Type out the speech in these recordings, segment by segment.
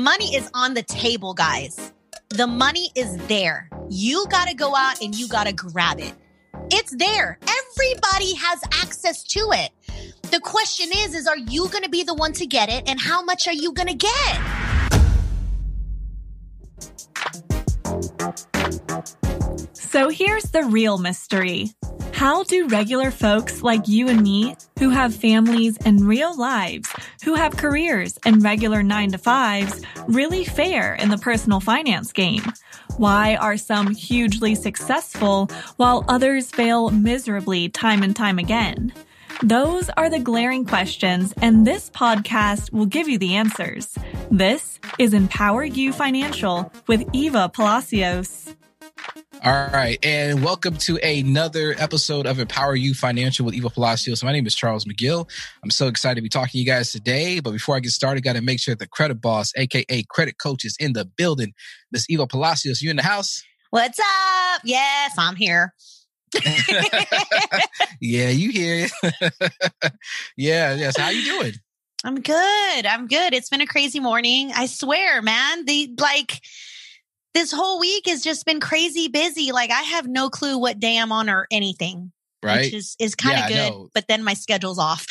money is on the table, guys. The money is there. You got to go out and you got to grab it. It's there. Everybody has access to it. The question is is are you going to be the one to get it and how much are you going to get? So here's the real mystery. How do regular folks like you and me, who have families and real lives, who have careers and regular nine to fives, really fare in the personal finance game? Why are some hugely successful while others fail miserably time and time again? Those are the glaring questions, and this podcast will give you the answers. This is Empower You Financial with Eva Palacios. All right. And welcome to another episode of Empower You Financial with Eva Palacios. My name is Charles McGill. I'm so excited to be talking to you guys today. But before I get started, got to make sure the credit boss, AKA credit coach, is in the building. Miss Eva Palacios, you in the house? What's up? Yes, I'm here. yeah, you hear it. yeah, yes. How you doing? I'm good. I'm good. It's been a crazy morning. I swear, man. The like this whole week has just been crazy busy. Like I have no clue what day I'm on or anything. Right. Which is, is kind of Yeah, good. But then my schedule's off.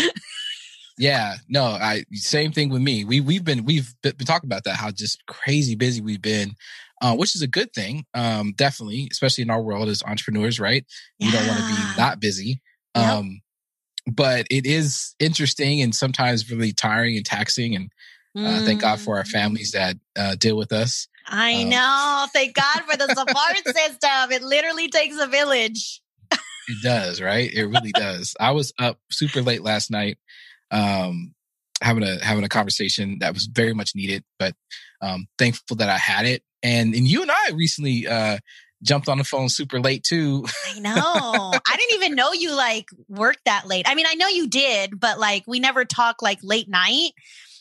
Yeah, no, I same thing with me. We we've been we've been been talking about that how just crazy busy we've been, uh, which is a good thing. Um, definitely, especially in our world as entrepreneurs, right? You don't want to be not busy. Yep. Um, but it is interesting and sometimes really tiring and taxing. And uh, thank God for our Mm. families that uh, deal with us. I Um, know. Thank God for the support system. It literally takes a village. It does, right? It really does. I was up super late last night, um, having a having a conversation that was very much needed, but um, thankful that I had it. And and you and I recently uh, jumped on the phone super late too. I know. I didn't even know you like worked that late. I mean, I know you did, but like we never talk like late night.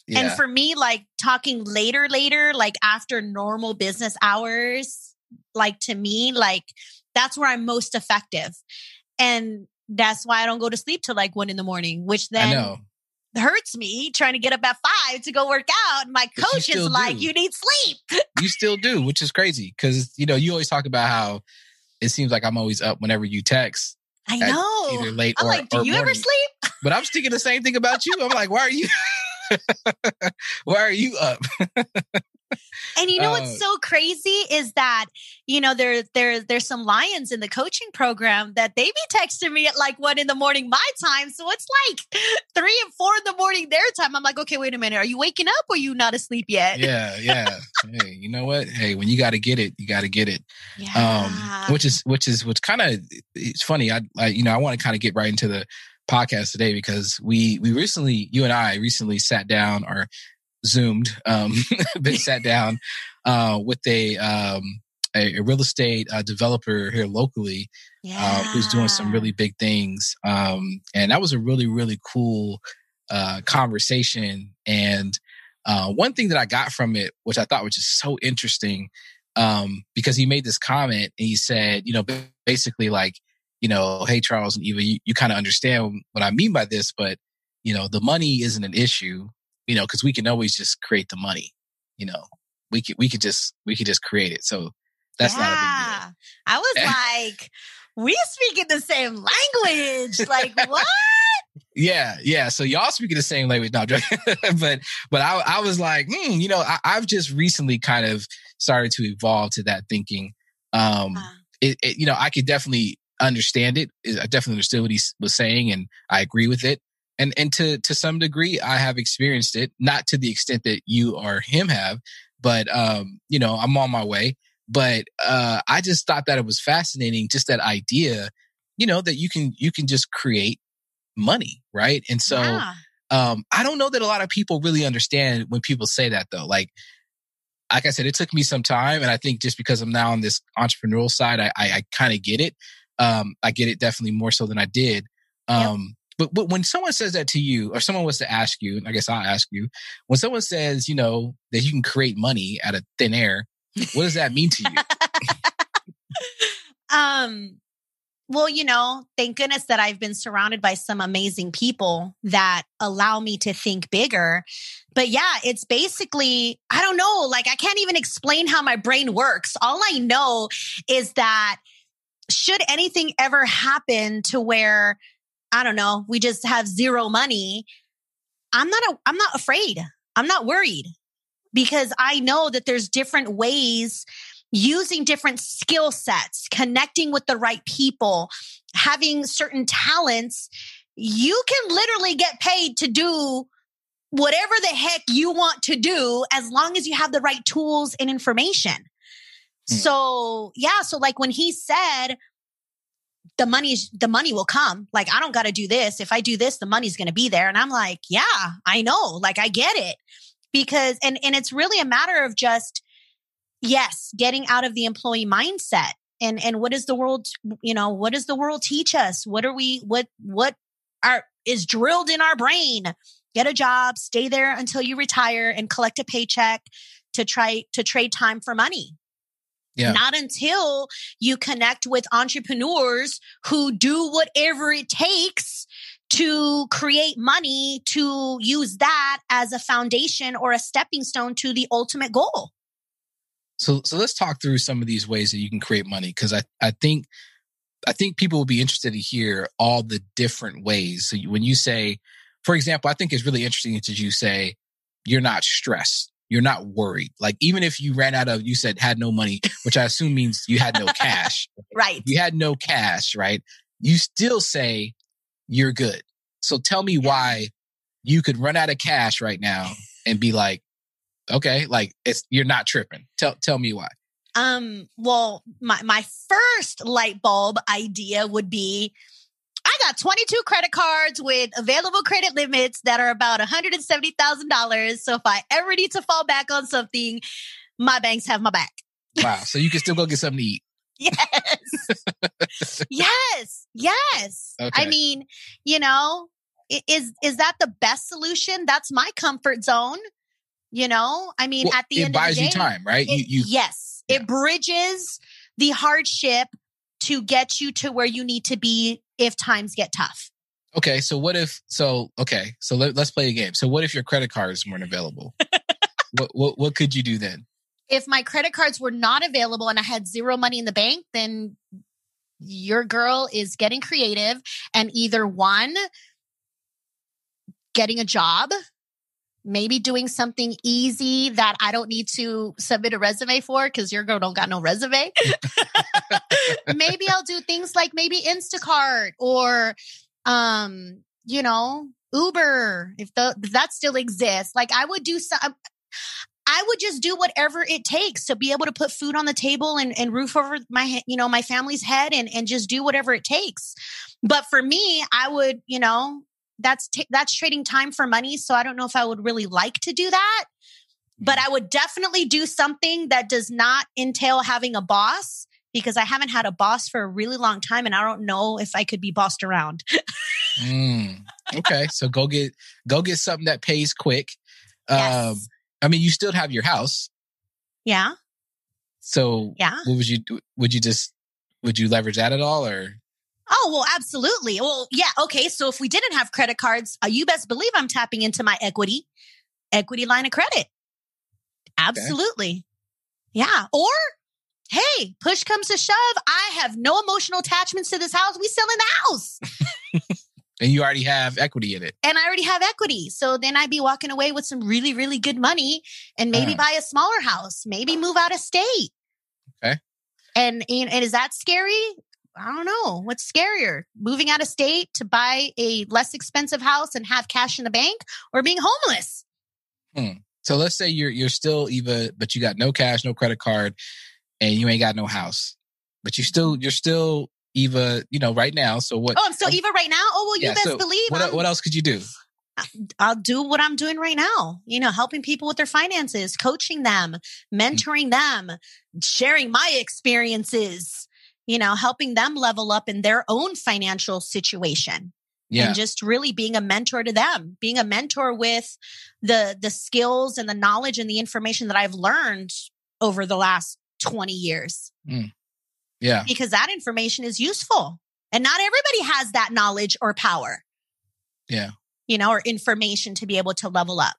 yeah, And for me, like talking later, later, like after normal business hours, like to me, like that's where I'm most effective. And that's why I don't go to sleep till like one in the morning, which then. Hurts me trying to get up at five to go work out. And my coach is like, do. you need sleep. You still do, which is crazy because you know you always talk about how it seems like I'm always up whenever you text, I know. either late I'm or, like, do you ever sleep? But I'm thinking the same thing about you. I'm like, why are you? why are you up? And you know Uh, what's so crazy is that you know there there there's some lions in the coaching program that they be texting me at like one in the morning my time, so it's like three and four in the morning their time. I'm like, okay, wait a minute, are you waking up or you not asleep yet? yeah, yeah. Hey, you know what? Hey, when you got to get it, you got to get it. Yeah. Um, which is which is which kind of it's funny. I, I you know I want to kind of get right into the podcast today because we we recently you and I recently sat down or zoomed um been sat down uh with a um a, a real estate uh, developer here locally uh, who's doing some really big things. Um, and that was a really, really cool uh, conversation. And uh, one thing that I got from it, which I thought was just so interesting, um, because he made this comment and he said, you know, basically like, you know, hey, Charles and Eva, you, you kind of understand what I mean by this, but, you know, the money isn't an issue, you know, because we can always just create the money, you know, we could, we could just, we could just create it. So that's not a big deal. I was like, we speaking the same language. Like what? Yeah, yeah. So y'all speaking the same language, no, but but I I was like, hmm, you know, I, I've just recently kind of started to evolve to that thinking. Um, Uh. it, it you know, I could definitely understand it. I definitely understood what he was saying, and I agree with it. And and to to some degree, I have experienced it, not to the extent that you or him have, but um, you know, I'm on my way. But uh, I just thought that it was fascinating, just that idea, you know, that you can you can just create money, right? And so yeah. um, I don't know that a lot of people really understand when people say that though. Like, like I said, it took me some time, and I think just because I'm now on this entrepreneurial side, I I, I kind of get it. Um, I get it definitely more so than I did. Um, but but when someone says that to you, or someone was to ask you, I guess I'll ask you, when someone says, you know, that you can create money out of thin air, what does that mean to you? Um, well, you know, thank goodness that I've been surrounded by some amazing people that allow me to think bigger. But yeah, it's basically, I don't know. Like, I can't even explain how my brain works. All I know is that should anything ever happen to where, I don't know, we just have zero money, I'm not, a, I'm not afraid. I'm not worried because I know that there's different ways using different skill sets, connecting with the right people, having certain talents. You can literally get paid to do whatever the heck you want to do as long as you have the right tools and information. Mm. So, yeah, so like when he said the money's the money will come, like I don't got to do this. If I do this, the money's going to be there. And I'm like, yeah, I know. Like I get it. Because and and it's really a matter of just yes, getting out of the employee mindset. And and what does the world, you know, what does the world teach us? What are we what what are is drilled in our brain? get a job, stay there until you retire and collect a paycheck to try to trade time for money. Yeah. Not until you connect with entrepreneurs who do whatever it takes to create money to use that as a foundation or a stepping stone to the ultimate goal. So so let's talk through some of these ways that you can create money because I I think I think people will be interested to hear all the different ways. So when you say for example, I think it's really interesting that you say you're not stressed. You're not worried. Like even if you ran out of, you said had no money, which I assume means you had no cash. right. You had no cash, right? You still say you're good. So tell me why you could run out of cash right now and be like, okay, like it's you're not tripping. Tell tell me why. Um, well, my my first light bulb idea would be I got 22 credit cards with available credit limits that are about $170,000. So if I ever need to fall back on something, my banks have my back. Wow. So you can still go get something to eat. Yes. yes. Yes. Okay. I mean, you know, is is that the best solution? That's my comfort zone. You know, I mean, well, at the end of the day, it buys you time, right? It, you, you, yes, yeah. it bridges the hardship to get you to where you need to be if times get tough. Okay, so what if so okay, so let, us play a game. So what if your credit cards weren't available? what, what what could you do then? If my credit cards were not available and I had zero money in the bank, then your girl is getting creative and either one getting a job maybe doing something easy that I don't need to submit a resume for because your girl don't got no resume. maybe I'll do things like maybe Instacart or, um, you know, Uber if, the, if that still exists. Like I would do some. I would just do whatever it takes to be able to put food on the table and, and roof over my, you know, my family's head and, and just do whatever it takes. But for me, I would, you know, that's t- that's trading time for money so i don't know if i would really like to do that but mm-hmm. i would definitely do something that does not entail having a boss because i haven't had a boss for a really long time and i don't know if i could be bossed around. Mm, okay so go get go get something that pays quick. Yes. um i mean you still have your house. Yeah. So yeah. what would you do would you just would you leverage that at all or Oh, well, absolutely. Well, yeah. Okay. So if we didn't have credit cards, uh, you best believe I'm tapping into my equity, equity line of credit. Absolutely. Okay. Yeah. Or, hey, push comes to shove. I have no emotional attachments to this house. We sell in the house. and you already have equity in it. And I already have equity. So then I'd be walking away with some really, really good money and maybe uh buy a smaller house, maybe move out of state. Okay. And, and is that scary? I don't know. What's scarier? Moving out of state to buy a less expensive house and have cash in the bank or being homeless? Hmm. So let's say you're you're still Eva, but you got no cash, no credit card, and you ain't got no house. But you still you're still Eva, you know, right now. So what Oh, I'm still Eva right now? Oh well you yeah, best so believe what, what else could you do? I'll do what I'm doing right now, you know, helping people with their finances, coaching them, mm. mentoring them, sharing my experiences, you know, helping them level up in their own financial situation. Yeah. And just really being a mentor to them, being a mentor with the the skills and the knowledge and the information that I've learned over the last 20 years. Mm. Yeah. Because that information is useful. And not everybody has that knowledge or power. Yeah. You know, or information to be able to level up.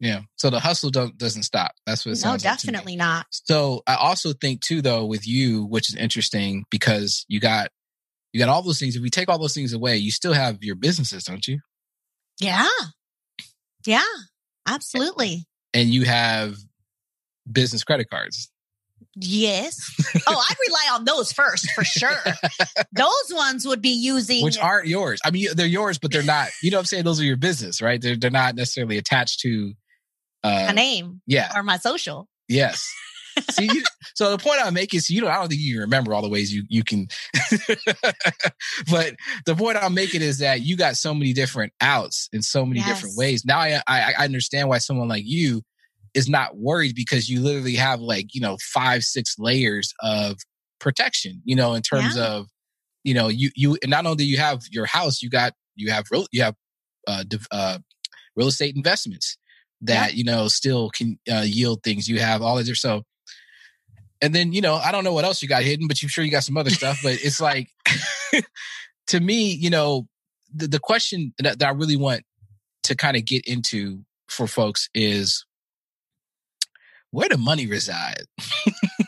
Yeah. So the hustle don't, doesn't stop. That's what it No, sounds like definitely not. So I also think too, though, with you, which is interesting because you got you got all those things. If we take all those things away, you still have your businesses, don't you? Yeah. Yeah. Absolutely. And you have business credit cards. Yes. Oh, I'd rely on those first for sure. those ones would be using which aren't yours. I mean, they're yours, but they're not. You know what I'm saying? Those are your business, right? They're they're not necessarily attached to. Uh, a name yeah. or my social. Yes. See, you, so the point I make is, you know, I don't think you remember all the ways you you can. but the point I'm making is that you got so many different outs in so many different ways. Now I, I I understand why someone like you is not worried because you literally have like you know five six layers of protection. You know, in terms of you know you you not only do you have your house, you got you have real you have uh, div- uh real estate investments that you know still can uh, yield things. You have all of your so. And then, you know, I don't know what else you got hidden, but you're sure you got some other stuff. But it's like, to me, you know, the, the question that, that I really want to kind of get into for folks is where the money reside?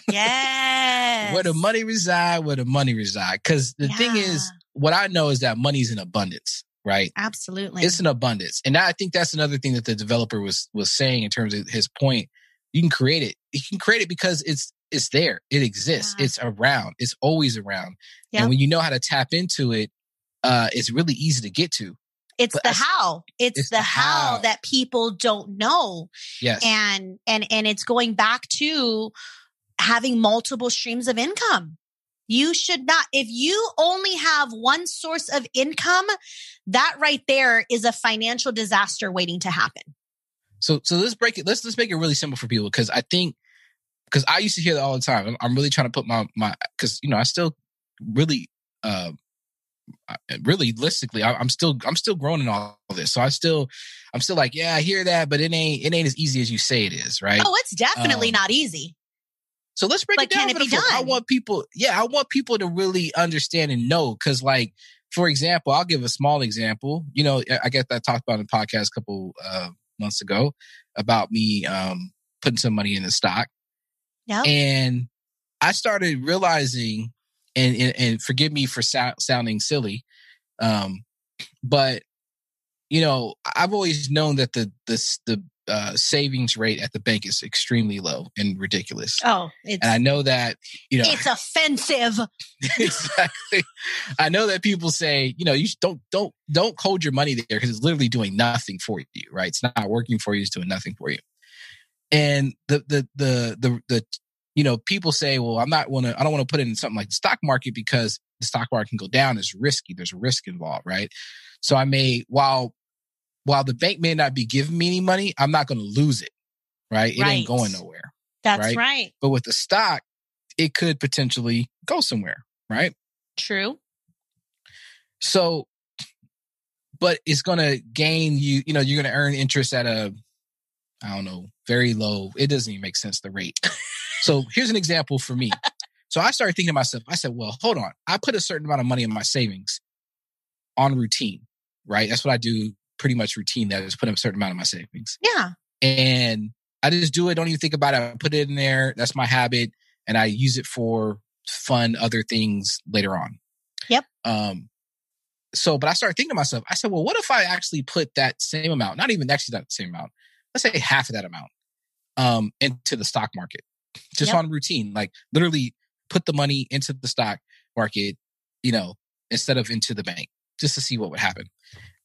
yeah. Where the money reside? Where the money reside? Because the thing is, what I know is that money's in abundance, right? Absolutely. It's an abundance, and I think that's another thing that the developer was was saying in terms of his point. You can create it. You can create it because it's it's there. It exists. Yeah. It's around. It's always around. Yep. And when you know how to tap into it, uh, it's really easy to get to. it's but the how. It's, it's the the how. how. that people don't know. Yes. And and and it's going back to having multiple streams of income. You should not if you only have one source of income, that right there is a financial disaster waiting to happen. So so let's break it. Let's let's make it really simple for people because I think because I used to hear that all the time. I'm, I'm really trying to put my my because you know I still really uh really realistically I, I'm still I'm still growing in all this. So I still I'm still like yeah I hear that, but it ain't it ain't as easy as you say it is, right? Oh, it's definitely Um, not easy. So let's break But it down. can it be folks. I want people, yeah, I want people to really understand and know. Cause like, for example, I'll give a small example. You know, I- guess I talked about in a podcast a couple uh, months ago about me um, putting some money in the stock. Yep. And I started realizing, and, and, and forgive me for sou- sounding silly, um, but you know, I've always known that the the the uh, savings rate at the bank is extremely low and ridiculous. Oh, it's And I know that, you know, it's offensive. exactly. I know that people say, you know, you don't don't don't hold your money there because it's literally doing nothing for you, right? It's not working for you; it's doing nothing for you. And the the the the the you know, people say, well, I'm not want to, I don't want to put it in something like the stock market because the stock market can go down. It's risky. There's a risk involved, right? So I may while while the bank may not be giving me any money, I'm not going to lose it, right? It ain't going nowhere. That's Right. right. But with the stock, it could potentially go somewhere, right? True. So, but it's going to gain you, you know, you're going to earn interest at a, I don't know, very low. It doesn't even make sense, the rate. so here's an example for me. So I started thinking to myself, I said, well, hold on. I put a certain amount of money in my savings on routine, right? That's what I do pretty much routine. that That is put a certain amount of my savings Yeah. and I just do it. Don't even think about it. I put it in there. That's my habit, and I use it for fun other things later on. Yep. Um. So, but I started thinking to myself. I said, well, what if I actually put that same amount, not even actually that same amount, let's say half of that amount, um, into the stock market, just Yep. on routine, like literally put the money into the stock market, you know, instead of into the bank, just to see what would happen.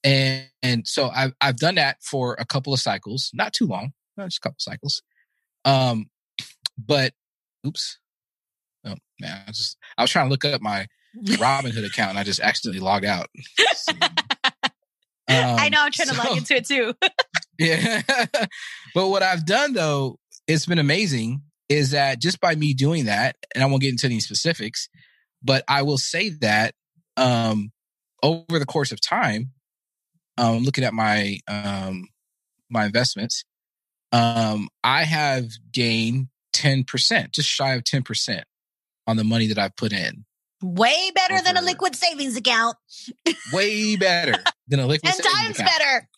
And and so I've I've done that for a couple of cycles, not too long, just a couple cycles. Um, but oops, oh man, I just I was trying to look up my Robinhood account and I just accidentally logged out. I Um, know I'm trying to log into it too. yeah. but what I've done though, it's been amazing, is that just by me doing that, and I won't get into any specifics, but I will say that um over the course of time, um looking at my um my investments, um, I have gained 10%, just shy of 10% on the money that I've put in. Way better than a liquid savings account. Way better than a liquid Ten times account. better.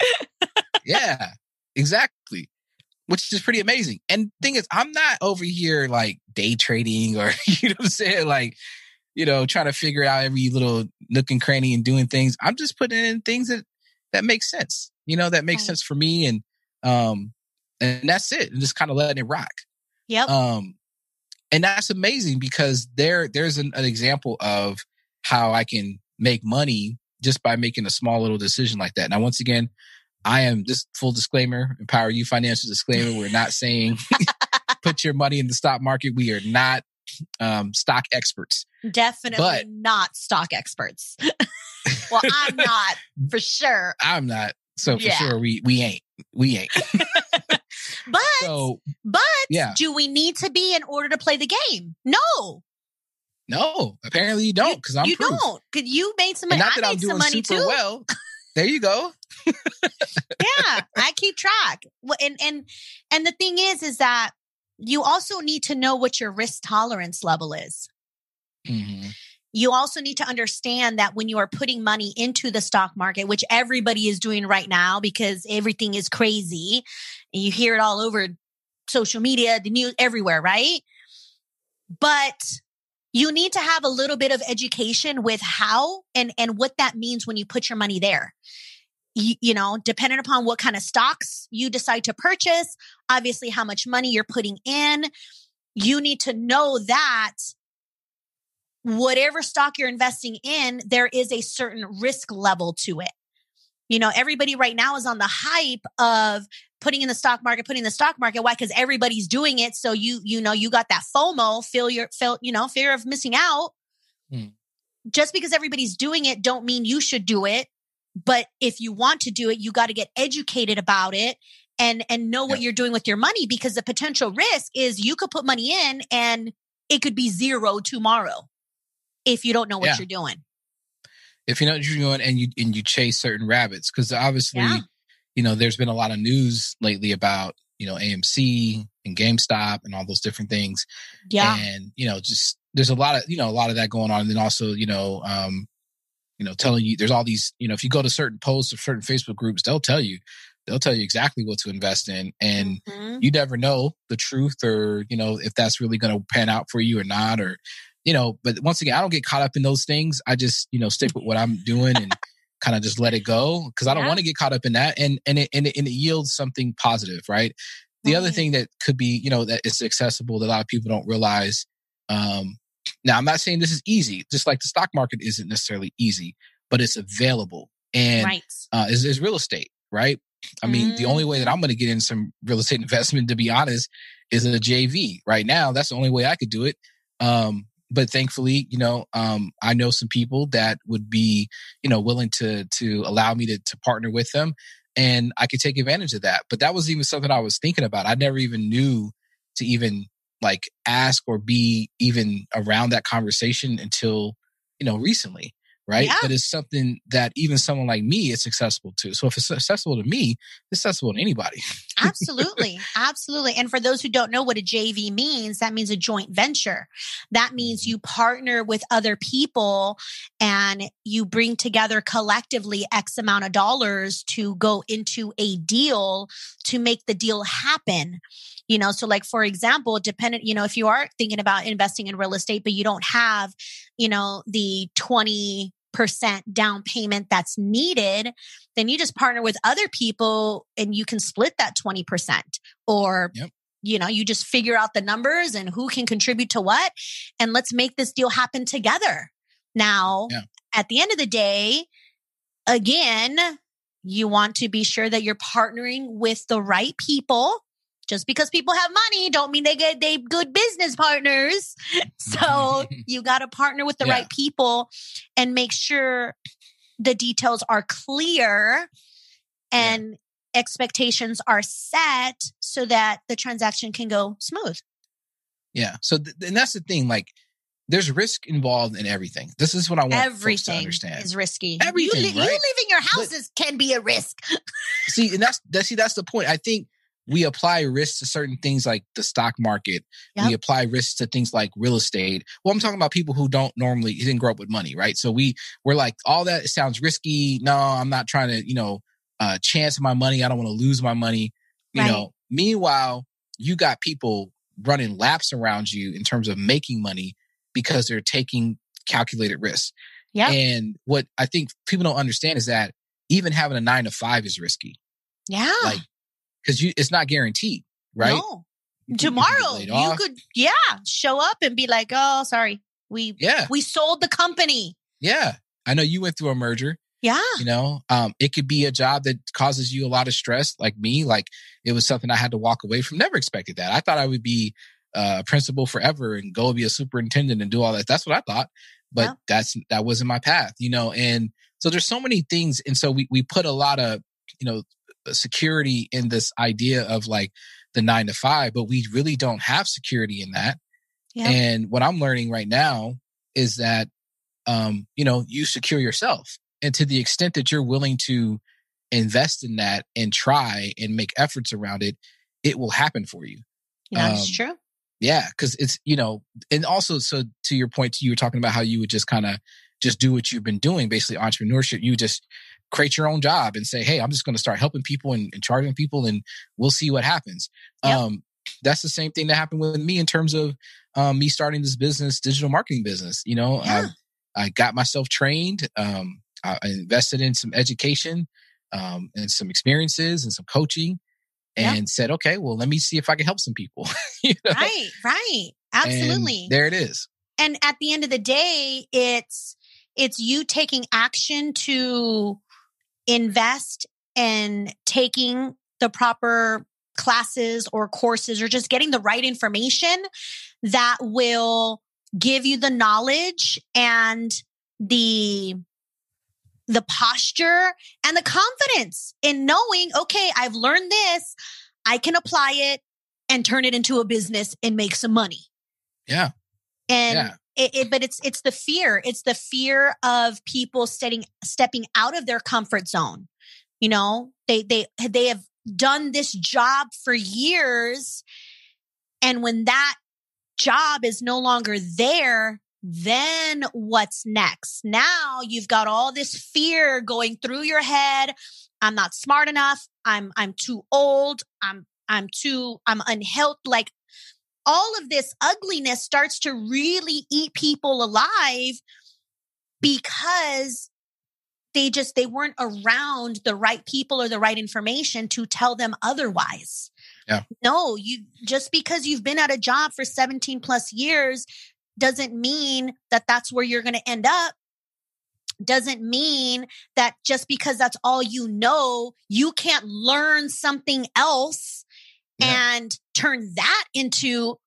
yeah, exactly. which is pretty amazing. And thing is, I'm not over here like day trading or you know what I'm saying, like you know, trying to figure out every little nook and cranny and doing things. I'm just putting in things that that makes sense. You know, that makes sense for me, and um, and that's it. And just kind of letting it rock. Yep. Um, and that's amazing because there there's an, an example of how I can make money just by making a small little decision like that. Now, once again, I am just full disclaimer, empower you financial disclaimer. We're not saying put your money in the stock market. We are not um, stock experts. Definitely but- not stock experts. well, I'm not for sure. I'm not. So for Yeah. sure, we we ain't. We ain't. But So but yeah, do we need to be in order to play the game? No, no. Apparently you don't because I'm you proof. don't. Cause you made some And money. not that I I'm doing money super too. well. There you go. yeah, I keep track. And and and the thing is, is that you also need to know what your risk tolerance level is. hmm You also need to understand that when you are putting money into the stock market, which everybody is doing right now because everything is crazy, and you hear it all over social media, the news, everywhere, right? But you need to have a little bit of education with how and and what that means when you put your money there you, you know depending upon what kind of stocks you decide to purchase obviously how much money you're putting in you need to know that whatever stock you're investing in there is a certain risk level to it. You know everybody right now is on the hype of putting in the stock market putting in the stock market. Why? Because everybody's doing it. So you you know you got that fomo feel your feel you know fear of missing out. Hmm. just because everybody's doing it don't mean you should do it. But if you want to do it you got to get educated about it and and know what Yeah. you're doing with your money because the potential risk is you could put money in and it could be zero tomorrow if you don't know what Yeah. you're doing If you know what you're doing and you and you chase certain rabbits, because obviously, Yeah. you know, there's been a lot of news lately about you know AMC and GameStop and all those different things. yeah and you know just there's a lot of you know a lot of that going on and then also you know um you know telling you there's all these you know if you go to certain posts or certain facebook groups they'll tell you they'll tell you exactly what to invest in and Mhm. you never know the truth or you know if that's really going to pan out for you or not or you know but once again i don't get caught up in those things i just you know stick with what i'm doing and kind of just let it go because i don't Yeah. want to get caught up in that and and it, and it and it yields something positive right the other thing that could be you know that is accessible that a lot of people don't realize um now i'm not saying this is easy just like the stock market isn't necessarily easy but it's available and right uh, is, is real estate, right? I mean, the only way that I'm going to get in some real estate investment, to be honest, is a JV. Right now, that's the only way I could do it. Um, but thankfully, you know, um, I know some people that would be, you know, willing to to allow me to to partner with them, and I could take advantage of that. But that was even something I was thinking about. I never even knew to even like ask or be even around that conversation until you know recently right? Yeah. But it's something that even someone like me is accessible to. So if it's accessible to me, it's accessible to anybody. absolutely absolutely and for those who don't know what a jv means that means a joint venture that means mm-hmm. you partner with other people and you bring together collectively x amount of dollars to go into a deal to make the deal happen you know so like for example dependent you know if you are thinking about investing in real estate but you don't have you know the 20 percent down payment that's needed then you just partner with other people and you can split that 20% or Yep. you know you just figure out the numbers and who can contribute to what and let's make this deal happen together now Yeah. at the end of the day again you want to be sure that you're partnering with the right people just because people have money don't mean they get they good business partners so you got to partner with the Yeah. right people and make sure the details are clear and expectations are set so that the transaction can go smooth. Yeah. So th- and that's the thing. Like, there's risk involved in everything. This is what I want folks to understand. is risky. Everything, you, li- right? you leaving your houses can be a risk. see, and that's that. See, that's the point. I think we apply risk to certain things like the stock market. Yep. We apply risk to things like real estate. Well, I'm talking about people who don't normally didn't grow up with money, right? So we we're like, all that sounds risky. No, I'm not trying to, you know, uh, chance my money. I don't want to lose my money. You Right. know, Meanwhile, you got people running laps around you in terms of making money because they're taking calculated risks. Yeah. And what I think people don't understand is that even having a nine to five is risky. Yeah. Like, because you it's not guaranteed, right? No. You could- you could get Tomorrow you off. could, yeah, show up and be like, oh, sorry. We, Yeah. we sold the company. Yeah. I know you went through a merger. Yeah. you know um it could be a job that causes you a lot of stress like me like it was something i had to walk away from never expected that i thought i would be uh, a principal forever and go be a superintendent and do all that that's what i thought but Yeah. that's that wasn't my path you know and so there's so many things and so we we put a lot of you know security in this idea of like the 9 to 5 but we really don't have security in that Yeah. and what I'm learning right now is that, um, you know, you secure yourself. And to the extent that you're willing to invest in that and try and make efforts around it, it will happen for you. Yeah, it's Um, true. Yeah. Cause it's, you know, and also, so to your point, you were talking about how you would just kind of just do what you've been doing, basically entrepreneurship. You just create your own job and say, Hey, I'm just going to start helping people and, and charging people and we'll see what happens. Yep. Um, that's the same thing that happened with me in terms of um, me starting this business, digital marketing business. You know, Yeah. I, I got myself trained. Um, I invested in some education um, and some experiences and some coaching, Yeah. and said, okay, well, let me see if I can help some people. you know? Right, right. And Absolutely. there it is. and at the end of the day it's it's you taking action to invest in taking the proper classes or courses or just getting the right information that will give you the knowledge and the the posture and the confidence in knowing okay I've learned this I can apply it and turn it into a business and make some money Yeah. and Yeah. It, it, but it's it's the fear it's the fear of people stepping stepping out of their comfort zone you know? They they they have done this job for years and when that job is no longer there then what's next? Now you've got all this fear going through your head. I'm not smart enough. I'm i'm too old. I'm i'm too i'm unhealthy like all of this ugliness starts to really eat people alive because they just they weren't around the right people or the right information to tell them otherwise. Yeah. No, you just because you've been at a job for 17 plus years doesn't mean that that's where you're going to end up. Doesn't mean that just because that's all you know, you can't learn something else Yeah. and turn that into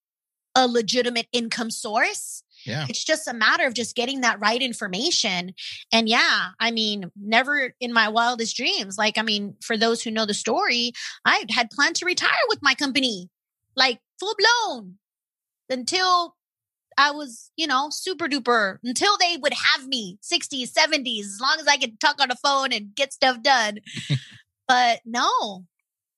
a legitimate income source. Yeah. It's just a matter of just getting that right information. And yeah, I mean, never in my wildest dreams. Like, I mean, for those who know the story, I had planned to retire with my company, like full blown until I was, you know, super duper until they would have me 60s, 70s, as long as I could talk on the phone and get stuff done. but no,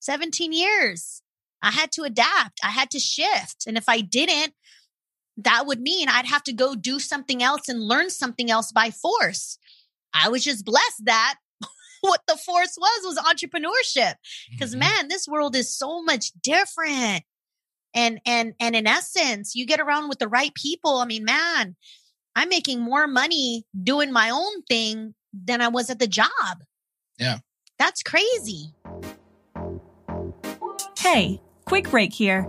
17 years. I had to adapt. I had to shift. And if I didn't, that would mean I'd have to go do something else and learn something else by force. I was just blessed that what the force was was entrepreneurship. Because Mhm. man, this world is so much different. And and and in essence, you get around with the right people. I mean, man, I'm making more money doing my own thing than I was at the job. Yeah. That's crazy. Hey, quick break here.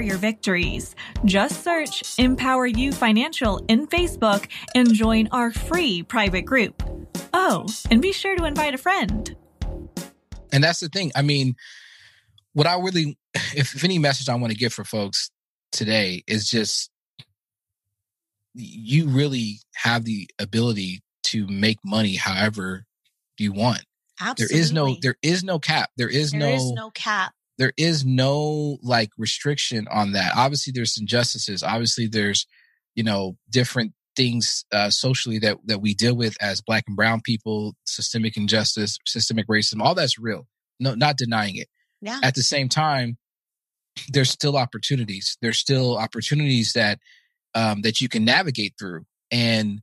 your victories. Just search Empower You Financial in Facebook and join our free private group. Oh, and be sure to invite a friend. And that's the thing. I mean, what I really, if, if any message I want to give for folks today is just you really have the ability to make money however you want. Absolutely. There is no there is no cap. There is There no is no cap. There is no like restriction on that. Obviously, there's injustices. Obviously, there's you know different things uh, socially that that we deal with as Black and Brown people, systemic injustice, systemic racism. All that's real. No, not denying it. Yeah. At the same time, there's still opportunities. There's still opportunities that um, that you can navigate through. And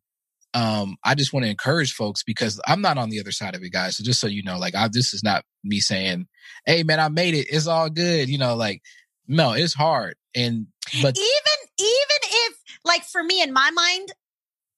um, I just want to encourage folks because I'm not on the other side of it, guys. So just so you know, like, I, this is not me saying, "Hey, man, I made it. It's all good." You know, like, no, it's hard. And but even even if, like, for me in my mind,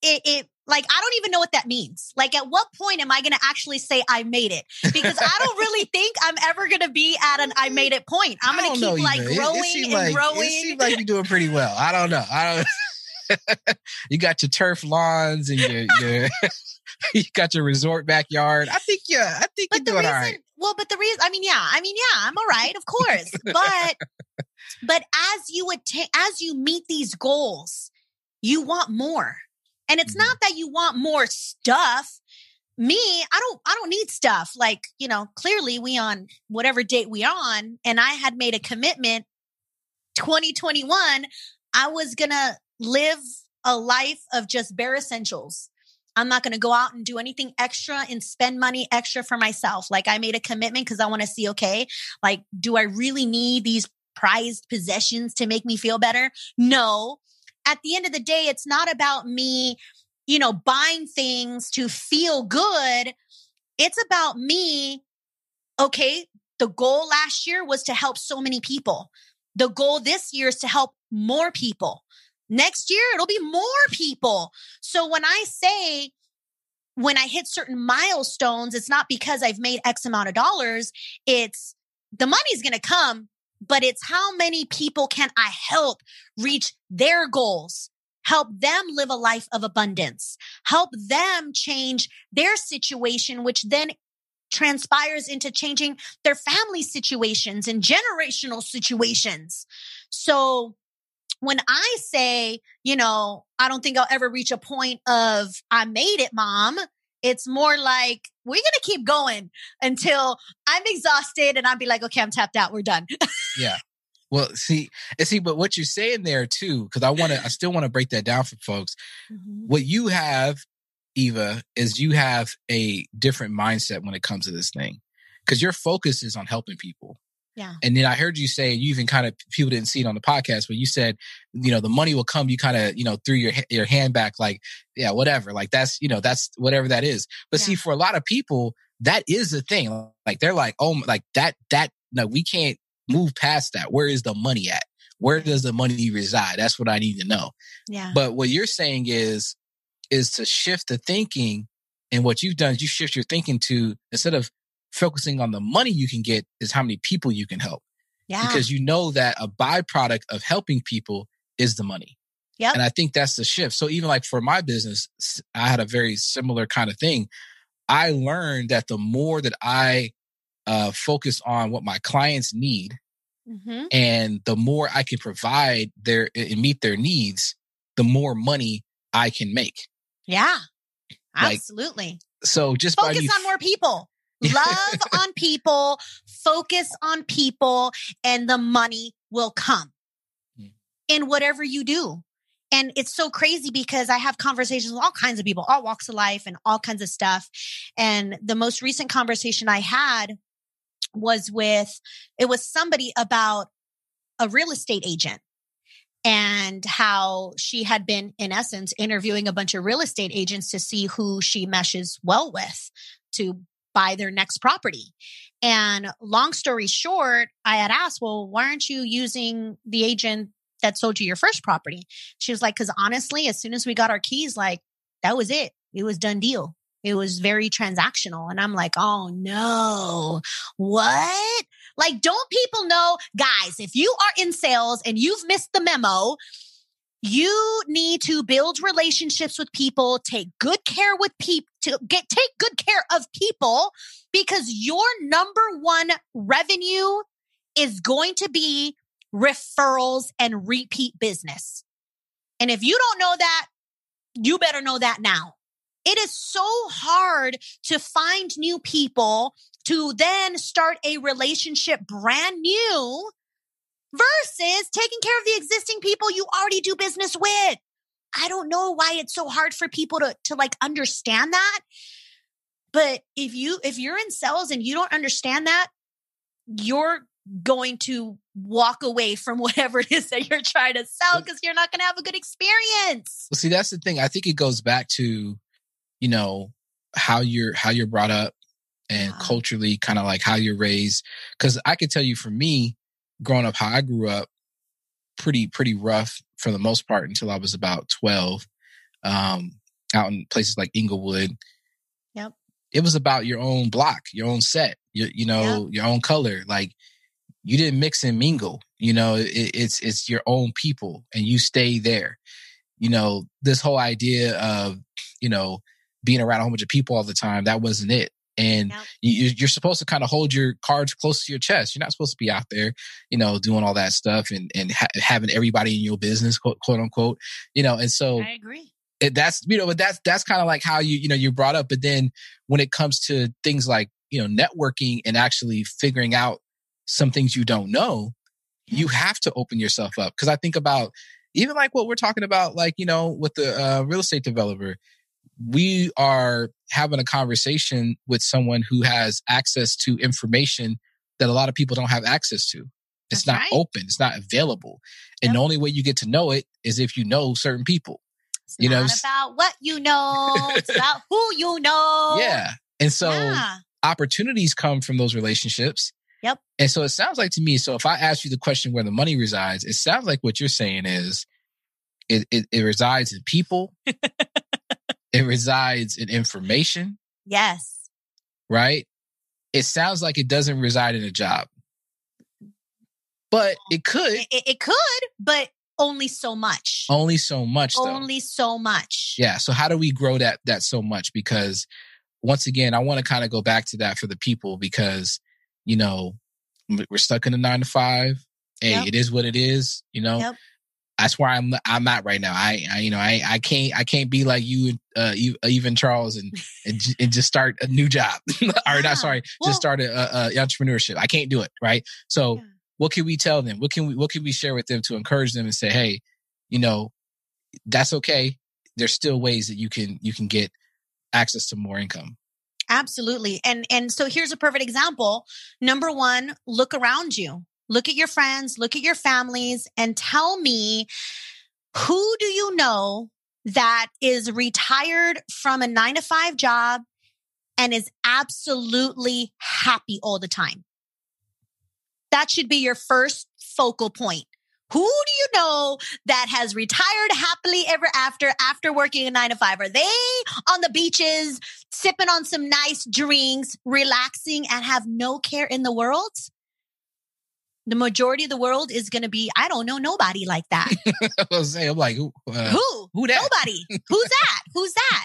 it, it like I don't even know what that means. Like, at what point am I going to actually say I made it? Because I don't really think I'm ever going to be at an I made it point. I'm going to keep like growing it, it and like, growing. It seems like you're doing pretty well. I don't know. I don't. you got your turf lawns and your, your you got your resort backyard. I think yeah, I think but you're doing reason, all right. Well, but the reason I mean, yeah, I mean, yeah, I'm all right, of course. but but as you attain as you meet these goals, you want more. And it's mm-hmm. not that you want more stuff. Me, I don't I don't need stuff. Like, you know, clearly we on whatever date we on and I had made a commitment 2021 I was going to live a life of just bare essentials. I'm not going to go out and do anything extra and spend money extra for myself. Like I made a commitment because I want to see, okay, like, do I really need these prized possessions to make me feel better? No. At the end of the day, it's not about me, you know, buying things to feel good. It's about me. Okay. The goal last year was to help so many people. The goal this year is to help more people. Next year, it'll be more people. So when I say, when I hit certain milestones, it's not because I've made X amount of dollars. It's the money's going to come, but it's how many people can I help reach their goals? Help them live a life of abundance. Help them change their situation, which then transpires into changing their family situations and generational situations. So when I say, you know, I don't think I'll ever reach a point of I made it, mom, it's more like we're going to keep going until I'm exhausted and I'll be like, okay, I'm tapped out. We're done. yeah. Well, see, and see, but what you're saying there too, because I want to, I still want to break that down for folks. Mm-hmm. What you have, Eva, is you have a different mindset when it comes to this thing, because your focus is on helping people. Yeah. And then I heard you say, you even kind of, people didn't see it on the podcast, but you said, you know, the money will come. You kind of, you know, threw your, your hand back, like, yeah, whatever. Like that's, you know, that's whatever that is. But yeah. see, for a lot of people, that is the thing. Like they're like, oh, like that, that, no, we can't move past that. Where is the money at? Where does the money reside? That's what I need to know. Yeah. But what you're saying is, is to shift the thinking. And what you've done is you shift your thinking to instead of focusing on the money you can get is how many people you can help. Yeah. Because you know that a byproduct of helping people is the money. Yeah. And I think that's the shift. So even like for my business, I had a very similar kind of thing. I learned that the more that I uh, focus on what my clients need mm-hmm. and the more I can provide their and meet their needs, the more money I can make. Yeah. Absolutely. Like, so just focus on more people. Love on people, focus on people, and the money will come hmm. in whatever you do. And it's so crazy because I have conversations with all kinds of people, all walks of life and all kinds of stuff. And the most recent conversation I had was with, it was somebody about a real estate agent and how she had been, in essence, interviewing a bunch of real estate agents to see who she meshes well with to buy their next property. And long story short, I had asked, well, why aren't you using the agent that sold you your first property? She was like, because honestly, as soon as we got our keys, like that was it. It was done deal. It was very transactional. And I'm like, oh no, what? Like, don't people know, guys, if you are in sales and you've missed the memo, you need to build relationships with people, take good care with people, to get take good care of people because your number one revenue is going to be referrals and repeat business. And if you don't know that, you better know that now. It is so hard to find new people to then start a relationship brand new versus taking care of the existing people you already do business with. I don't know why it's so hard for people to to like understand that. But if you if you're in sales and you don't understand that, you're going to walk away from whatever it is that you're trying to sell because you're not going to have a good experience. Well, see, that's the thing. I think it goes back to, you know, how you're how you're brought up and culturally kind of like how you're raised. Cause I could tell you for me, growing up how I grew up, pretty, pretty rough for the most part until I was about 12. Um, out in places like Inglewood. Yep. It was about your own block, your own set, you, you know, your own color. Like you didn't mix and mingle. You know, it, it's it's your own people, and you stay there. You know, this whole idea of you know being around a whole bunch of people all the time that wasn't it. And Yep. you, you're supposed to kind of hold your cards close to your chest. You're not supposed to be out there, you know, doing all that stuff and and ha- having everybody in your business, quote, quote unquote. You know, and so I agree. it, that's you know but that's that's kind of like how you you know you're brought up but then when it comes to things like you know networking and actually figuring out some things you don't know you have to open yourself up because i think about even like what we're talking about like you know with the uh, real estate developer we are having a conversation with someone who has access to information that a lot of people don't have access to it's That's not right. open it's not available and Yep. the only way you get to know it is if you know certain people It's You know, not about what you know, it's about who you know. Yeah. And so yeah. opportunities come from those relationships. Yep. And so it sounds like to me, so if I ask you the question where the money resides, it sounds like what you're saying is it, it, it resides in people, it resides in information, Yes. right? It sounds like it doesn't reside in a job. But it could It, it- could, but only so much. only so much though. only so much. Yeah. So how do we grow that that so much? Because once again, I want to kind of go back to that for the people because you know we're stuck in a nine to five. Hey, Yep. it is what it is. You know, Yep. That's where I'm. I'm at right now. I, I you know, I, I can't, I can't be like you, uh, even Charles, and and, and just start a new job. or not, sorry, Well- just start a, a, entrepreneurship. I can't do it. Right. So Yeah. what can we tell them? What can we, what can we share with them to encourage them and say, hey, you know, that's okay. There's still ways that you can you can get access to more income. Absolutely. And and so here's a perfect example. Number 1, look around you. Look at your friends, look at your families and tell me who do you know that is retired from a 9 to 5 job and is absolutely happy all the time? That should be your first focal point. Who do you know that has retired happily ever after after working a 9 to 5? Are they on the beaches sipping on some nice drinks, relaxing, and have no care in the world? The majority of the world is going to be, I don't know, nobody like that. I saying, I'm like, who, uh, Who? who that? Nobody. Who's that? Who's that?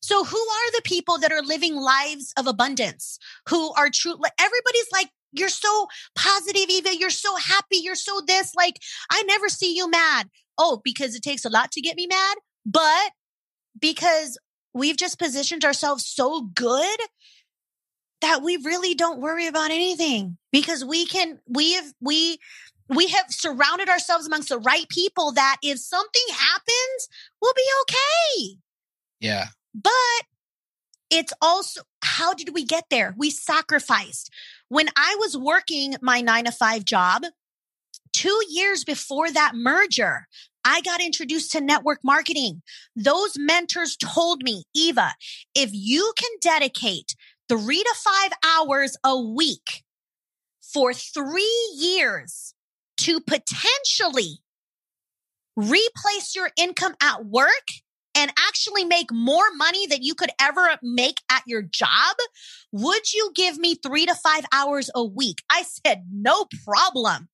So who are the people that are living lives of abundance? Who are true? Like everybody's like, you're so positive, Eva. You're so happy. You're so this. Like, I never see you mad. Oh, because it takes a lot to get me mad, but because we've just positioned ourselves so good that we really don't worry about anything because we can, we have, we, we have surrounded ourselves amongst the right people that if something happens, we'll be okay. Yeah. But it's also, how did we get there? We sacrificed. When I was working my nine to five job, two years before that merger, I got introduced to network marketing. Those mentors told me, Eva, if you can dedicate three to five hours a week for three years to potentially replace your income at work and actually make more money than you could ever make at your job, would you give me three to five hours a week? I said, no problem.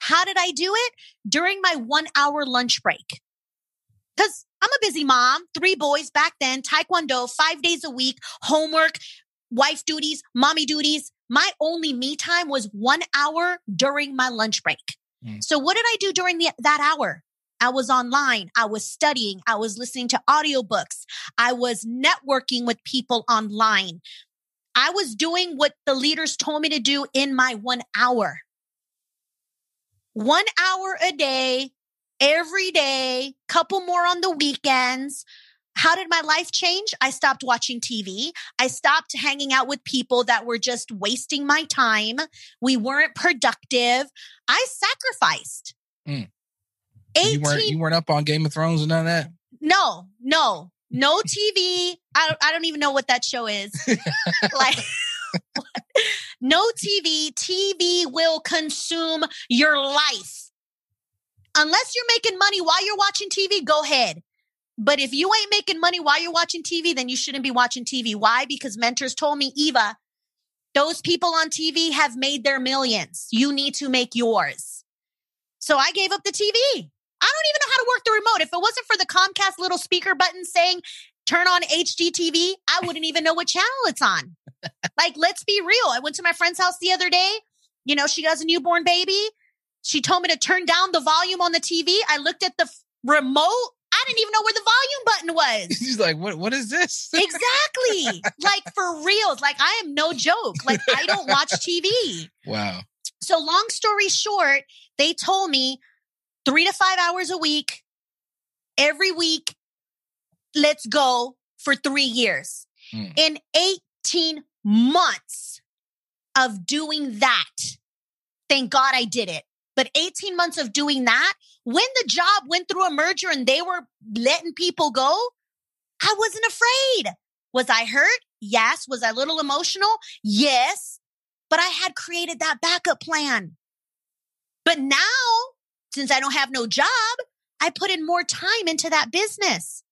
How did I do it? During my one hour lunch break. Cause I'm a busy mom, three boys back then, taekwondo, five days a week, homework, wife duties, mommy duties. My only me time was one hour during my lunch break. Mm. So what did I do during the, that hour? I was online. I was studying. I was listening to audiobooks. I was networking with people online. I was doing what the leaders told me to do in my one hour. One hour a day, every day, couple more on the weekends. How did my life change? I stopped watching TV. I stopped hanging out with people that were just wasting my time. We weren't productive. I sacrificed. Mm. 18, You weren't you weren't up on Game of Thrones and none of that. no, no, no TV. I I don't even know what that show is. like, no TV. TV will consume your life. Unless you're making money while you're watching TV, go ahead. But if you ain't making money while you're watching TV, then you shouldn't be watching TV. Why? Because mentors told me, Eva, those people on TV have made their millions. You need to make yours. So I gave up the TV. I don't even know how to work the remote. If it wasn't for the Comcast little speaker button saying turn on HGTV, I wouldn't even know what channel it's on. like, let's be real. I went to my friend's house the other day. You know, she has a newborn baby. She told me to turn down the volume on the TV. I looked at the remote. I didn't even know where the volume button was. She's like, what what is this? exactly. like for reals. Like I am no joke. Like I don't watch TV. wow. So long story short, they told me three to five hours a week, every week. Let's go for three years. Mm. In 18 months of doing that, thank God I did it. But 18 months of doing that, when the job went through a merger and they were letting people go, I wasn't afraid. Was I hurt? Yes. Was I a little emotional? Yes. But I had created that backup plan. But now, since I don't have no job, I put in more time into that business,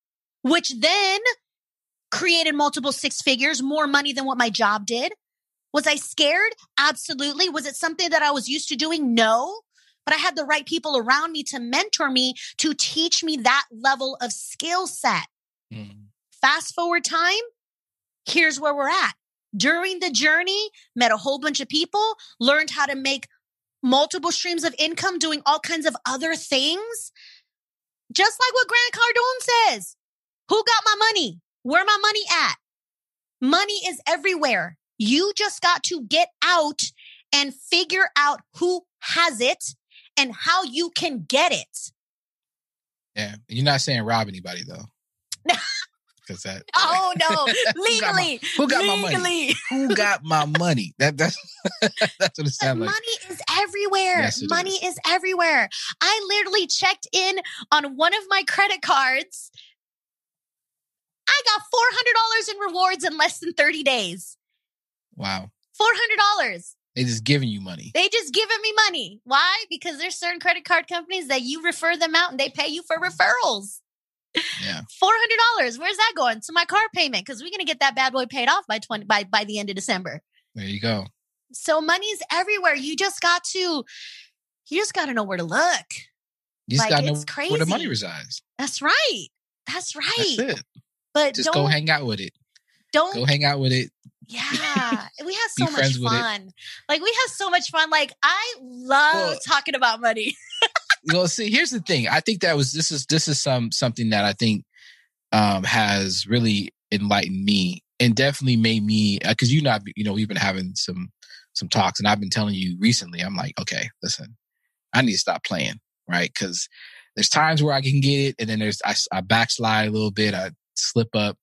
which then created multiple six figures, more money than what my job did. Was I scared? Absolutely. Was it something that I was used to doing? No. But I had the right people around me to mentor me to teach me that level of skill set. Mm. Fast forward time, here's where we're at. During the journey, met a whole bunch of people, learned how to make multiple streams of income doing all kinds of other things. Just like what Grant Cardone says. Who got my money? Where my money at? Money is everywhere. You just got to get out and figure out who has it and how you can get it. Yeah. You're not saying rob anybody though. Because that Oh no, Who got my- legally. who got my money? who got my money? That that's that's what it sounds like. money is everywhere. Yes, money is. everywhere. I literally checked in on one of my credit cards. I got $400 in rewards in less than 30 days. Wow. $400. They just giving you money. They just giving me money. Why? Because there's certain credit card companies that you refer them out and they pay you for referrals. Yeah. $400. Where's that going? To my car payment because we're going to get that bad boy paid off by 20 by by the end of December. There you go. So money's everywhere. You just got to you just got to know where to look. You just Like, gotta know it's where the money resides. That's right. That's right. That's it. But Just don't go hang out with it. don't Go hang out with it. Yeah. We have so much friends with it. fun. Like we have so much fun. Like I love Well- talking about money. well see here's the thing i think that was this is this is some something that i think um has really enlightened me and definitely made me because you not you know we've been having some some talks and i've been telling you recently i'm like okay listen i need to stop playing right because there's times where i can get it and then there's I backslide a little bit i slip up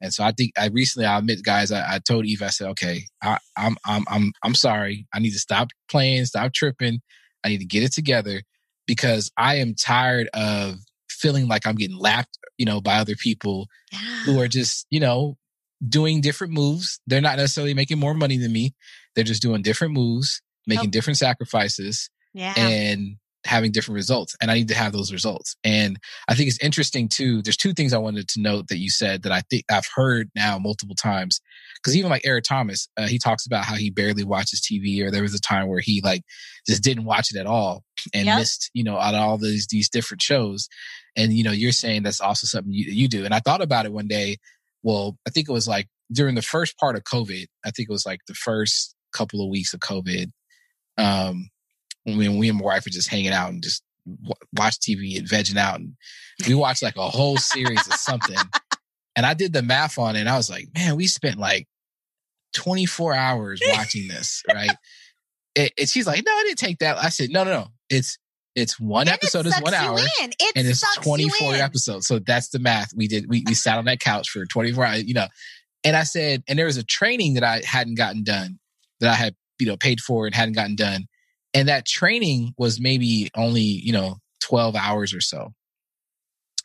and so i think i recently i admit guys i, I told eve i said okay I, i'm i'm i'm i'm sorry i need to stop playing stop tripping i need to get it together because I am tired of feeling like I'm getting lapped, you know, by other people who are just, you know, doing different moves. They're not necessarily making more money than me. They're just doing different moves, making Nope. different sacrifices Yeah. and having different results. And I need to have those results. And I think it's interesting too. There's two things I wanted to note that you said that I think I've heard now multiple times. Cause even like Eric Thomas, uh, he talks about how he barely watches TV or there was a time where he like just didn't watch it at all and Yep. missed, you know, out of all these, these different shows. And, you know, you're saying that's also something you, you do. And I thought about it one day. Well, I think it was like during the first part of COVID, I think it was like the first couple of weeks of COVID. Um, when we and my wife were just hanging out and just w- watch TV and vegging out, and we watched like a whole series of something. And I did the math on it, and I was like, man, we spent like 24 hours watching this, right? It, and she's like, no, I didn't take that. I said, no, no, no. It's it's one And it episode is one hour. It and it's 24 in. episodes. So that's the math we did. We we sat on that couch for 24 hours, you know. And I said, and there was a training that I hadn't gotten done that I had, you know, paid for and hadn't gotten done. And that training was maybe only, you know, 12 hours or so.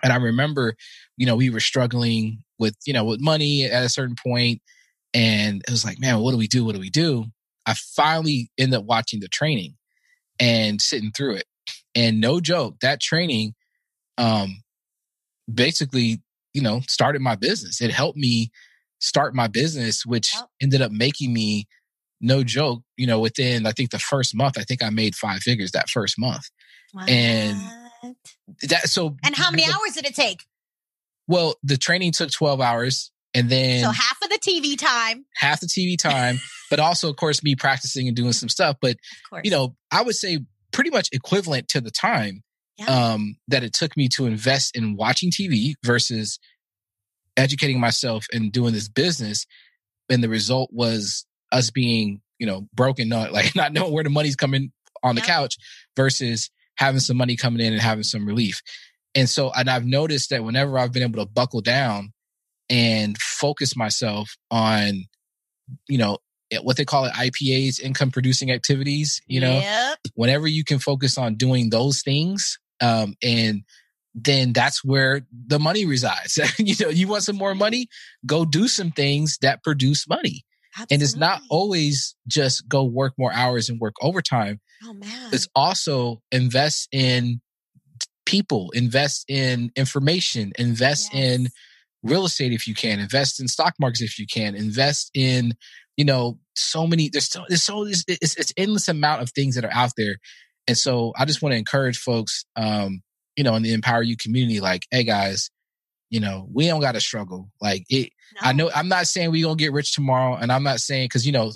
And I remember, you know, we were struggling with, you know, with money at a certain point, And it was like, man, what do we do? What do we do? I finally end up watching the training and sitting through it. And no joke, that training um basically, you know, started my business. It helped me start my business, which ended up making me no joke, you know, within I think the first month, I think I made five figures that first month. And- That so and how many hours did it take? Well, the training took 12 hours and then So half of the TV time. half the TV time, but also, of course, me practicing and doing some stuff. But, you know, I would say pretty much equivalent to the time Yeah. um, that it took me to invest in watching TV versus educating myself and doing this business. And the result was us being, you know, broken, not like not knowing where the money's coming on the Yep. couch versus having some money coming in and having some relief. And so, and I've noticed that whenever I've been able to buckle down and focus myself on, you know, what they call it IPAs, income producing activities, you know, Yep. whenever you can focus on doing those things, um, and then that's where the money resides. you know, you want some more money, go do some things that produce money. And it's not always just go work more hours and work overtime. Oh man. It's also invest in people, invest in information, invest Yes. in real estate if you can, invest in stock markets if you can, invest in, you know, so many, there's so, there's so, it's, it's, it's endless amount of things that are out there. And so I just want to encourage folks, um, you know, in the Empower You community, like, hey guys, you know, we don't got to struggle. Like it, I know I'm not saying we gonna get rich tomorrow, and I'm not saying because you know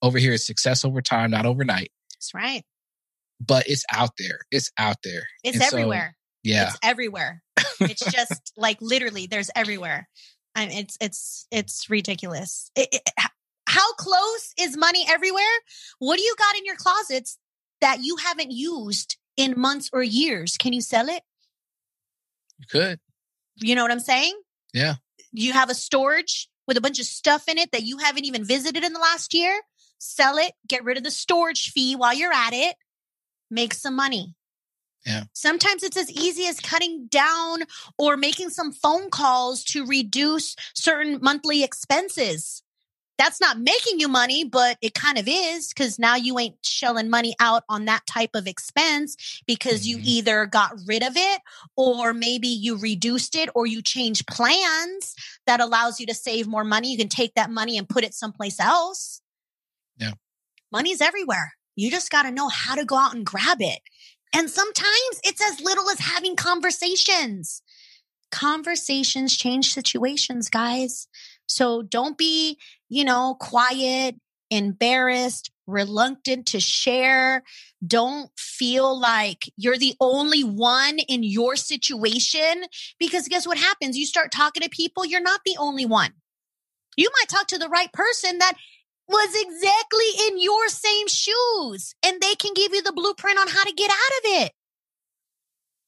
over here it's success over time, not overnight. That's right. But it's out there. It's out there. It's And so, everywhere. Yeah, It's everywhere. It's just like literally there's everywhere. I mean, it's it's it's ridiculous. It, it- how close is money everywhere? What do you got in your closets that you haven't used in months or years? Can you sell it? you could. You know what I'm saying? Yeah. You have a storage with a bunch of stuff in it that you haven't even visited in the last year. Sell it, get rid of the storage fee while you're at it, make some money. Yeah. Sometimes it's as easy as cutting down or making some phone calls to reduce certain monthly expenses. That's not making you money, but it kind of is because now you ain't shelling money out on that type of expense because you Mhm. either got rid of it or maybe you reduced it or you change plans that allows you to save more money. You can take that money and put it someplace else. Yeah. Money's everywhere. You just got to know how to go out and grab it. And sometimes it's as little as having conversations. Conversations change situations, guys. So don't be, you know, quiet, embarrassed, reluctant to share. Don't feel like you're the only one in your situation because guess what happens? You start talking to people, you're not the only one. You might talk to the right person that was exactly in your same shoes and they can give you the blueprint on how to get out of it.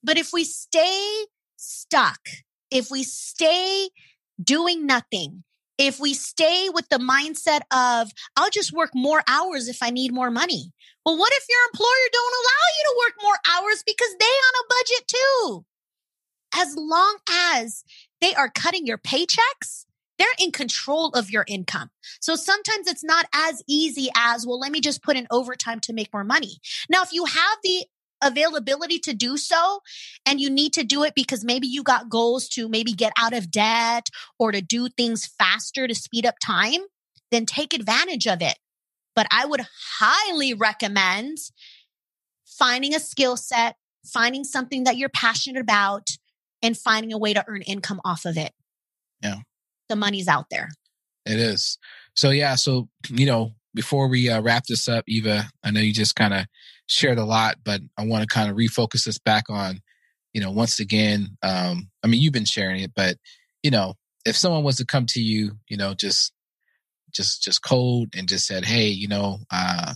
But if we stay stuck, if we stay doing nothing, if we stay with the mindset of, I'll just work more hours if I need more money. Well, what if your employer don't allow you to work more hours because they on a budget too? As long as they are cutting your paychecks, they're in control of your income. So sometimes it's not as easy as, well, let me just put in overtime to make more money. Now, if you have the availability to do so and you need to do it because maybe you got goals to maybe get out of debt or to do things faster to speed up time, then take advantage of it. But I would highly recommend finding a skill set, finding something that you're passionate about, and finding a way to earn income off of it. Yeah. The money's out there. It is. So yeah. So you know, before we uh, wrap this up, Eva, I know you just kind of shared a lot, but I want to kind of refocus us back on, you know, once again. Um, I mean, you've been sharing it, but you know, if someone was to come to you, you know, just just just cold and just said, "Hey, you know, uh,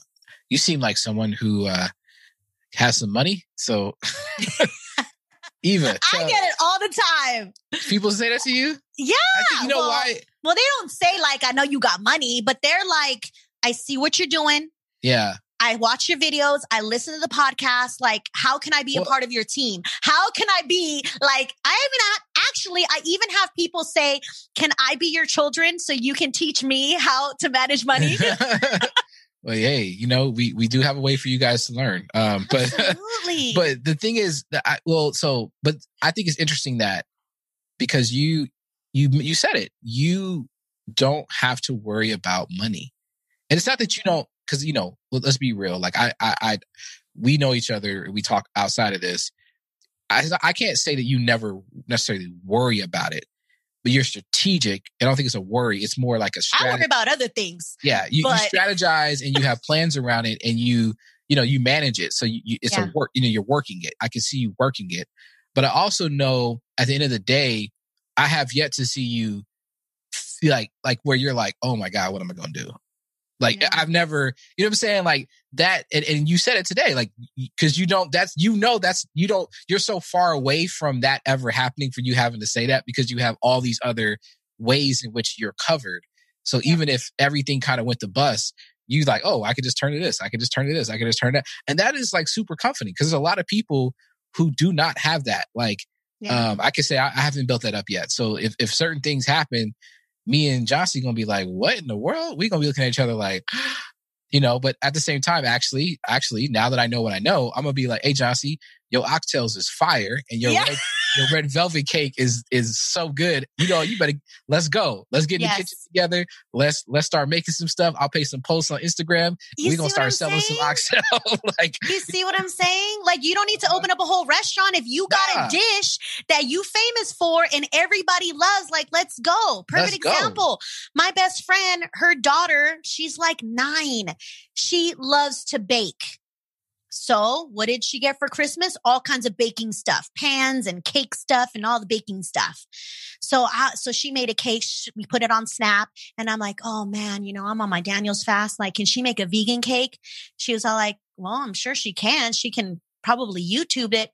you seem like someone who uh, has some money, so." Eva, I get it all the time. People say that to you? Yeah. Think, you know well, why? Well, they don't say like, I know you got money, but they're like, I see what you're doing. Yeah. I watch your videos. I listen to the podcast. Like, how can I be well, a part of your team? How can I be like, I even actually, I even have people say, can I be your children so you can teach me how to manage money? well, hey, you know, we, we do have a way for you guys to learn. Um, but, Absolutely. but the thing is that I, well, so, but I think it's interesting that because you, you, you said it, you don't have to worry about money. And it's not that you don't because you know, let's be real. Like I, I, I, we know each other. We talk outside of this. I, I can't say that you never necessarily worry about it, but you're strategic. I don't think it's a worry. It's more like a strategy. I worry about other things. Yeah, you, but... you strategize and you have plans around it, and you, you know, you manage it. So you, you it's yeah. a work. You know, you're working it. I can see you working it, but I also know at the end of the day, I have yet to see you like like where you're like, oh my god, what am I going to do? Like yeah. I've never, you know what I'm saying? Like that, and, and you said it today, like, cause you don't, that's, you know, that's, you don't, you're so far away from that ever happening for you having to say that because you have all these other ways in which you're covered. So yeah. even if everything kind of went to bust, you like, oh, I could just turn to this. I could just turn to this. I could just turn that. And that is like super comforting because there's a lot of people who do not have that. Like, yeah. um, I could say I, I haven't built that up yet. So if, if certain things happen, me and Jossie gonna be like, what in the world? We gonna be looking at each other like, you know, but at the same time, actually, actually, now that I know what I know, I'm gonna be like, hey, Jossie, your oxtails is fire and your yeah. red, your red velvet cake is is so good. You know, you better let's go. Let's get in yes. the kitchen together. Let's let's start making some stuff. I'll pay some posts on Instagram. We're gonna start selling saying? some oxtail. like You see what I'm saying? Like you don't need to open uh-huh. up a whole restaurant if you got nah. a dish that you famous for and everybody loves, like let's go. Perfect let's example. Go. My best friend, her daughter, she's like nine. She loves to bake. So, what did she get for Christmas? All kinds of baking stuff, pans and cake stuff and all the baking stuff. So, I, so she made a cake. We put it on Snap and I'm like, oh man, you know, I'm on my Daniel's fast. Like, can she make a vegan cake? She was all like, well, I'm sure she can. She can probably YouTube it.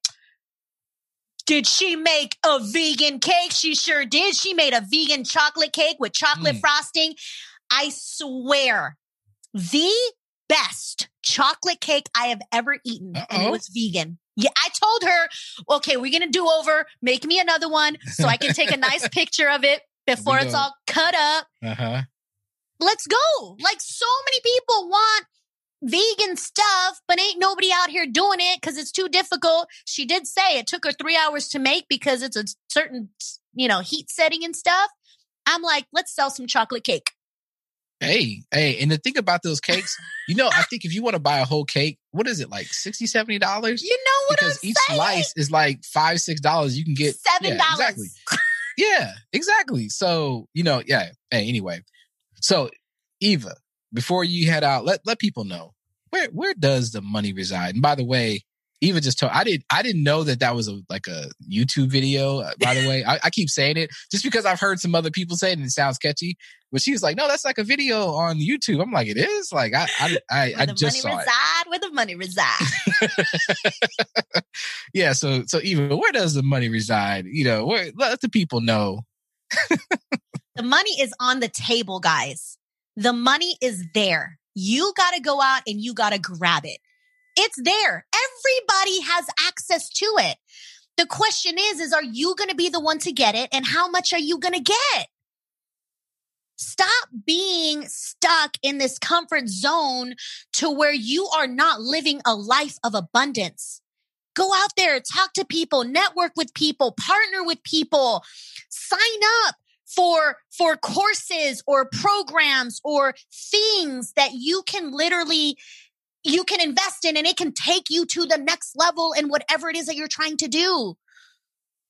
Did she make a vegan cake? She sure did. She made a vegan chocolate cake with chocolate mm. frosting. I swear, the best chocolate cake I have ever eaten, Uh-oh. and it was vegan. Yeah, I told her, okay, we're gonna do over. Make me another one so I can take a nice picture of it before it's all cut up. Uh-huh. Let's go. Like so many people want vegan stuff, but ain't nobody out here doing it because it's too difficult. She did say it took her three hours to make because it's a certain, you know, heat setting and stuff. I'm like, let's sell some chocolate cake. Hey, hey, and the thing about those cakes, you know, I think if you want to buy a whole cake, what is it like 60 70 dollars? You know what Because I'm each saying? slice is like five, six dollars. You can get seven dollars. Yeah, exactly. yeah, exactly. So, you know, yeah. Hey, anyway. So Eva, before you head out, let let people know where where does the money reside? And by the way, Eva just told I didn't I didn't know that that was a like a YouTube video. Uh, by the way, I, I, keep saying it just because I've heard some other people say it and it sounds catchy. But she was like, "No, that's like a video on YouTube." I'm like, "It is." Like I I I, I just money saw reside, it. Where the money reside? yeah. So so Eva where does the money reside? You know, where let the people know. the money is on the table, guys. The money is there. You got to go out and you got to grab it. It's there. Everybody has access to it. The question is, is are you going to be the one to get it? And how much are you going to get? Stop being stuck in this comfort zone to where you are not living a life of abundance. Go out there, talk to people, network with people, partner with people, sign up for for courses or programs or things that you can literally you can invest in and it can take you to the next level in whatever it is that you're trying to do.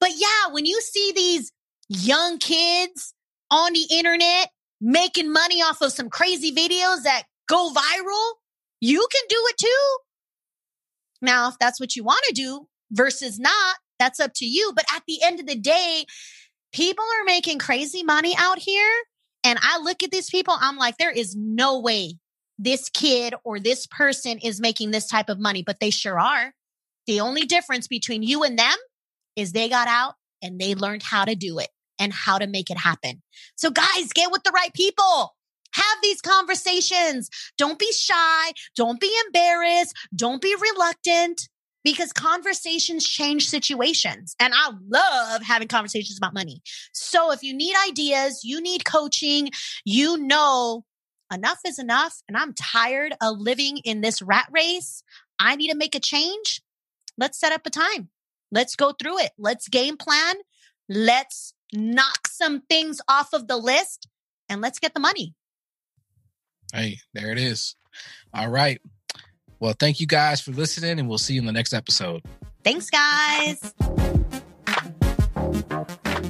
But yeah, when you see these young kids on the internet making money off of some crazy videos that go viral, you can do it too. Now, if that's what you want to do versus not, that's up to you. But at the end of the day, people are making crazy money out here And I look at these people, I'm like, there is no way this kid or this person is making this type of money, but they sure are. The only difference between you and them is they got out and they learned how to do it and how to make it happen. So, guys, get with the right people. Have these conversations. Don't be shy. Don't be embarrassed. Don't be reluctant because conversations change situations. And I love having conversations about money. So if you need ideas, you need coaching, you know, enough is enough. And I'm tired of living in this rat race. I need to make a change. Let's set up a time. Let's go through it. Let's game plan. Let's knock some things off of the list and let's get the money. Hey, there it is. All right. Well, thank you guys for listening, and we'll see you in the next episode. Thanks, guys.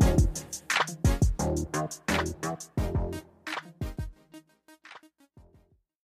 you